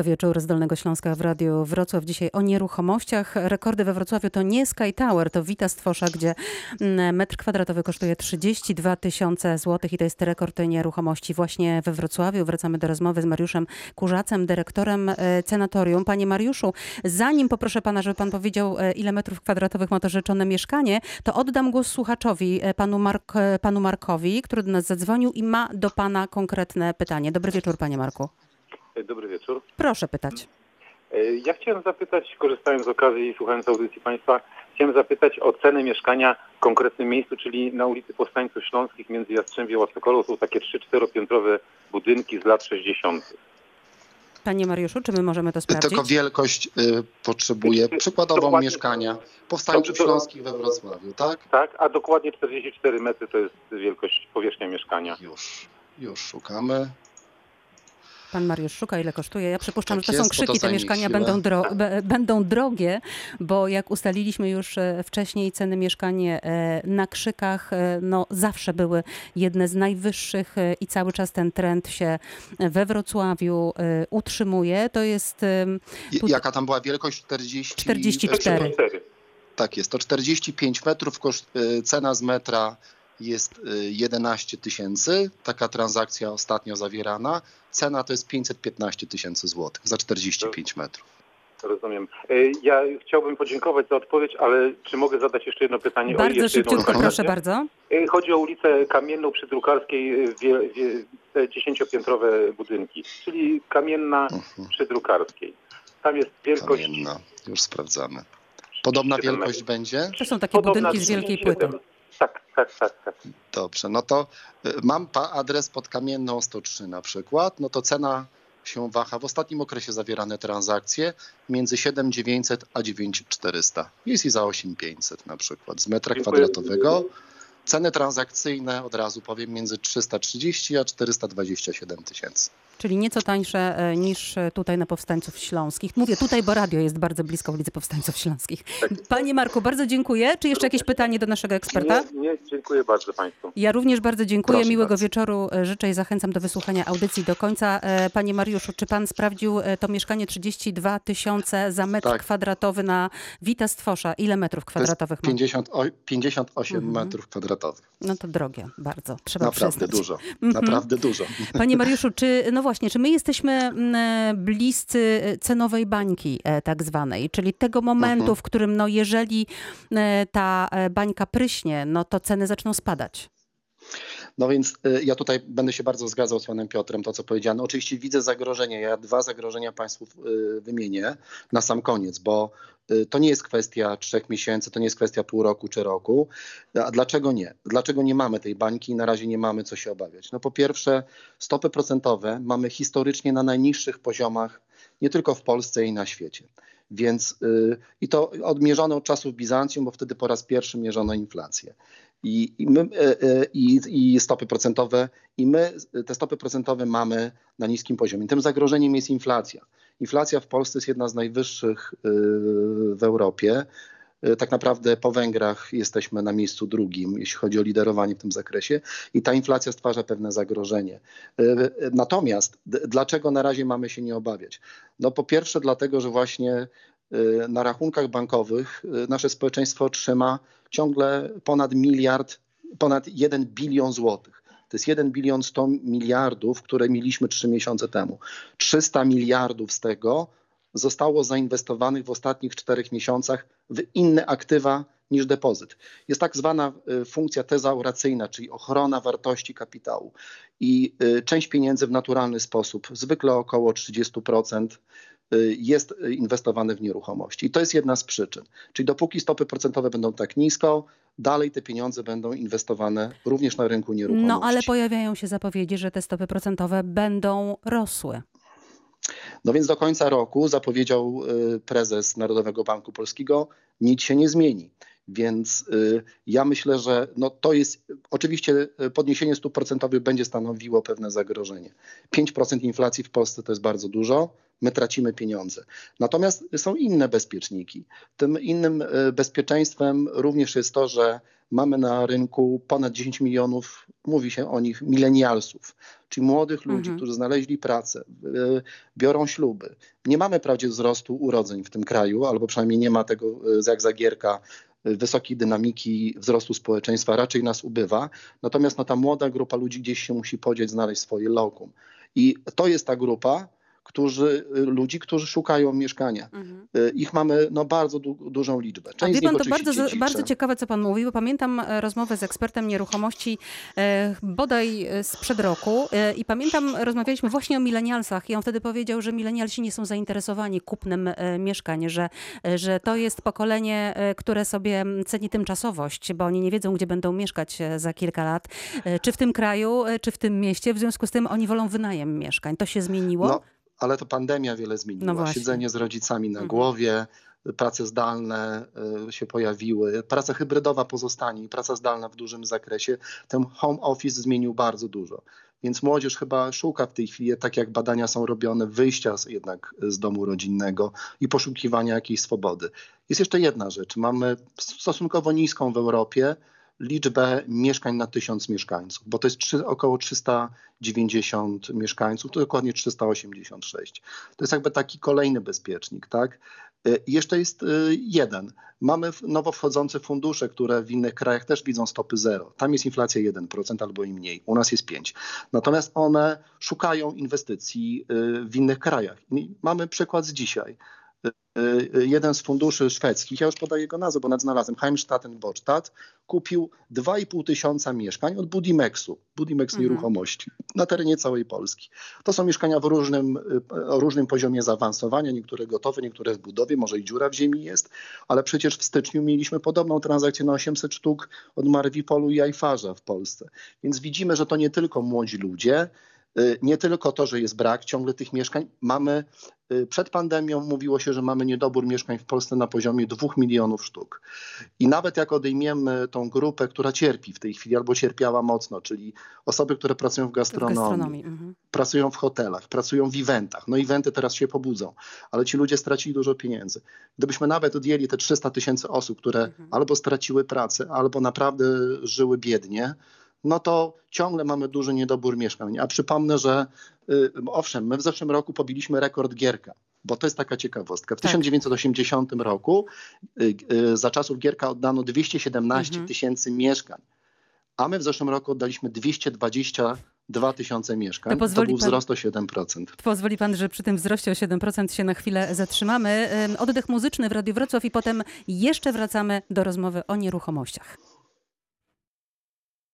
To wieczór z Dolnego Śląska w Radiu Wrocław. Dzisiaj o nieruchomościach. Rekordy we Wrocławiu to nie Sky Tower, to Vita Stwosza, gdzie mm, metr kwadratowy kosztuje 32 tysiące złotych i to jest rekord nieruchomości właśnie we Wrocławiu. Wracamy do rozmowy z Mariuszem Kurzacem, dyrektorem e, Cenatorium. Panie Mariuszu, zanim poproszę pana, żeby pan powiedział, e, ile metrów kwadratowych ma to rzeczone mieszkanie, to oddam głos słuchaczowi, e, panu, Mark, panu Markowi, który do nas zadzwonił i ma do pana konkretne pytanie. Dobry wieczór, panie Marku. Dobry wieczór. Proszę pytać. E, Ja chciałem zapytać, korzystając z okazji i słuchając audycji Państwa, chciałem zapytać o cenę mieszkania w konkretnym miejscu, czyli na ulicy Powstańców Śląskich między Jastrzębiem a Sokolą. Są takie 3-4 piętrowe budynki z lat 60. Panie Mariuszu, czy my możemy to sprawdzić? Tylko wielkość y, potrzebuje przykładową Dokładnie. mieszkania powstańców to- śląskich we Wrocławiu, tak? Tak, a dokładnie 44 metry to jest wielkość powierzchnia mieszkania. Już, już szukamy. Pan Mariusz szuka, ile kosztuje. Ja przypuszczam, Tak że to jest, są bo to krzyki, te mieszkania chwilę. będą, dro będą drogie, bo jak ustaliliśmy już e, wcześniej, ceny mieszkanie e, na krzykach e, no, zawsze były jedne z najwyższych i cały czas ten trend się we Wrocławiu utrzymuje. To jest Jaka tam była wielkość? 40... 44. 44. Tak jest, to 45 metrów, koszt, cena z metra jest y, 11 tysięcy, taka transakcja ostatnio zawierana. Cena to jest 515 tysięcy złotych za 45 metrów. Rozumiem. E, Ja chciałbym podziękować za odpowiedź, ale czy mogę zadać jeszcze jedno pytanie? bardzo szybciutko, proszę bardzo. E, Chodzi o ulicę Kamienną przy Drukarskiej, wie, wie, te dziesięciopiętrowe budynki, czyli Kamienna Mhm. przy Drukarskiej. Tam jest wielkość... Kamienna, już sprawdzamy. Podobna 37 wielkość będzie? To są takie Podobna budynki z wielkiej 37. płyty. Tak, tak, tak. Dobrze, no to y, mam adres pod Kamienną 103 na przykład, no to cena się waha w ostatnim okresie zawierane transakcje między 7900 a 9400. Jest i za 8500 na przykład z metra Dziękuję. kwadratowego. Ceny transakcyjne od razu powiem między 330 a 427 tysięcy. Czyli nieco tańsze e, niż e, tutaj na Powstańców Śląskich. Mówię tutaj, bo radio jest bardzo blisko ulicy Powstańców Śląskich. Panie Marku, bardzo dziękuję. Czy jeszcze jakieś pytanie do naszego eksperta? Nie, nie, dziękuję bardzo Państwu. Ja również bardzo dziękuję. Proszę Miłego bardzo. wieczoru e, życzę i zachęcam do wysłuchania audycji do końca. Panie Mariuszu, czy pan sprawdził to mieszkanie 32 tysiące za metr Tak. kwadratowy na Wita Stwosza? Ile metrów To jest kwadratowych ma? 50, o, 58 Mhm. metrów kwadratowych. No to drogie bardzo, trzeba Naprawdę przyznać. dużo, Mhm. naprawdę dużo. Panie Mariuszu, czy, no właśnie, czy my jesteśmy mm, bliscy cenowej bańki e, tak zwanej, czyli tego momentu, Mhm. w którym no jeżeli e, ta e, bańka pryśnie, no to ceny zaczną spadać. No więc y, ja tutaj będę się bardzo zgadzał z panem Piotrem, to co powiedziano. Oczywiście widzę zagrożenie. Ja dwa zagrożenia państwu y, wymienię na sam koniec, bo y, to nie jest kwestia trzech miesięcy, to nie jest kwestia pół roku czy roku. A dlaczego nie? Dlaczego nie mamy tej bańki i na razie nie mamy co się obawiać? No po pierwsze, stopy procentowe mamy historycznie na najniższych poziomach nie tylko w Polsce i na świecie. Więc y, i to odmierzone od czasów Bizancjum, bo wtedy po raz pierwszy mierzono inflację. I, i, my, e, e, i, i stopy procentowe, i my te stopy procentowe mamy na niskim poziomie. Tym zagrożeniem jest inflacja. Inflacja w Polsce jest jedna z najwyższych w Europie. E, Tak naprawdę po Węgrach jesteśmy na miejscu drugim, jeśli chodzi o liderowanie w tym zakresie, i ta inflacja stwarza pewne zagrożenie. E, e, Natomiast dlaczego na razie mamy się nie obawiać? No po pierwsze, dlatego, że właśnie na rachunkach bankowych nasze społeczeństwo trzyma ciągle ponad miliard, ponad 1 bilion złotych. To jest 1 bilion 100 miliardów, które mieliśmy 3 miesiące temu. 300 miliardów z tego zostało zainwestowanych w ostatnich 4 miesiącach w inne aktywa niż depozyt. Jest tak zwana y, funkcja tezauracyjna, czyli ochrona wartości kapitału. I y, część pieniędzy w naturalny sposób, zwykle około 30%, y, jest inwestowane w nieruchomości. I to jest jedna z przyczyn. Czyli dopóki stopy procentowe będą tak nisko, dalej te pieniądze będą inwestowane również na rynku nieruchomości. No ale pojawiają się zapowiedzi, że te stopy procentowe będą rosły. No więc do końca roku zapowiedział y, prezes Narodowego Banku Polskiego, nic się nie zmieni. Więc y, ja myślę, że no to jest oczywiście y, podniesienie stóp procentowych będzie stanowiło pewne zagrożenie. 5% inflacji w Polsce to jest bardzo dużo, my tracimy pieniądze. Natomiast są inne bezpieczniki. Tym innym y, bezpieczeństwem również jest to, że mamy na rynku ponad 10 milionów, mówi się o nich, milenialsów, czyli młodych ludzi, Mhm. którzy znaleźli pracę, biorą śluby. Nie mamy wprawdzie wzrostu urodzeń w tym kraju, albo przynajmniej nie ma tego jak zagierka wysokiej dynamiki wzrostu społeczeństwa, raczej nas ubywa. Natomiast no, ta młoda grupa ludzi gdzieś się musi podzieć, znaleźć swoje lokum. I to jest ta grupa, którzy, y, ludzi, którzy szukają mieszkania. Mhm. Y, Ich mamy no, bardzo du- dużą liczbę. A Część wie z nich pan, to bardzo, dziedzicze. bardzo ciekawe, co pan mówi, bo pamiętam e, rozmowę z ekspertem nieruchomości e, bodaj e, sprzed roku e, i pamiętam, rozmawialiśmy właśnie o milenialsach i on wtedy powiedział, że milenialsi nie są zainteresowani kupnem e, mieszkań, że, e, że to jest pokolenie, które sobie ceni tymczasowość, bo oni nie wiedzą, gdzie będą mieszkać za kilka lat, czy w tym kraju, czy w tym mieście, w związku z tym oni wolą wynajem mieszkań. To się zmieniło? No, ale to pandemia wiele zmieniła. No. Siedzenie z rodzicami na Mhm. głowie, prace zdalne y, się pojawiły, praca hybrydowa pozostanie i praca zdalna w dużym zakresie. Ten home office zmienił bardzo dużo. Więc młodzież chyba szuka w tej chwili, tak jak badania są robione, wyjścia jednak z domu rodzinnego i poszukiwania jakiejś swobody. Jest jeszcze jedna rzecz. Mamy stosunkowo niską w Europie liczbę mieszkań na tysiąc mieszkańców, bo to jest trzy, około 390 mieszkańców, to dokładnie 386. To jest jakby taki kolejny bezpiecznik, tak? Y, I jeszcze jest y, jeden. Mamy nowo wchodzące fundusze, które w innych krajach też widzą stopy zero. Tam jest inflacja 1% albo i mniej, u nas jest 5%. Natomiast one szukają inwestycji y, w innych krajach. I mamy przykład z dzisiaj. Y, y, Jeden z funduszy szwedzkich, ja już podaję jego nazwę, bo nawet znalazłem, Heimstatten Bostadt, kupił 2,5 tysiąca mieszkań od Budimexu, Budimex Mhm. Nieruchomości, na terenie całej Polski. To są mieszkania w różnym, y, o różnym poziomie zaawansowania, niektóre gotowe, niektóre w budowie, może i dziura w ziemi jest, ale przecież w styczniu mieliśmy podobną transakcję na 800 sztuk od Marwipolu i Ajfarza w Polsce. Więc widzimy, że to nie tylko młodzi ludzie, nie tylko to, że jest brak ciągle tych mieszkań. Mamy y, przed pandemią mówiło się, że mamy niedobór mieszkań w Polsce na poziomie 2 milionów sztuk. I nawet jak odejmiemy tą grupę, która cierpi w tej chwili albo cierpiała mocno, czyli osoby, które pracują w w gastronomii, gastronomii. Mhm. pracują w hotelach, pracują w eventach. No eventy teraz się pobudzą, ale ci ludzie stracili dużo pieniędzy. Gdybyśmy nawet odjęli te 300 tysięcy osób, które Mhm. albo straciły pracę, albo naprawdę żyły biednie, no to ciągle mamy duży niedobór mieszkań. A przypomnę, że y, owszem, my w zeszłym roku pobiliśmy rekord Gierka. Bo to jest taka ciekawostka. W Tak. 1980 roku y, y, za czasów Gierka oddano 217 Mhm. tysięcy mieszkań, a my w zeszłym roku oddaliśmy 222 tysiące mieszkań. To To, był pan- wzrost o 7%. Pozwoli pan, że przy tym wzroście o 7% się na chwilę zatrzymamy. Ym, Oddech muzyczny w Radiu Wrocław i potem jeszcze wracamy do rozmowy o nieruchomościach.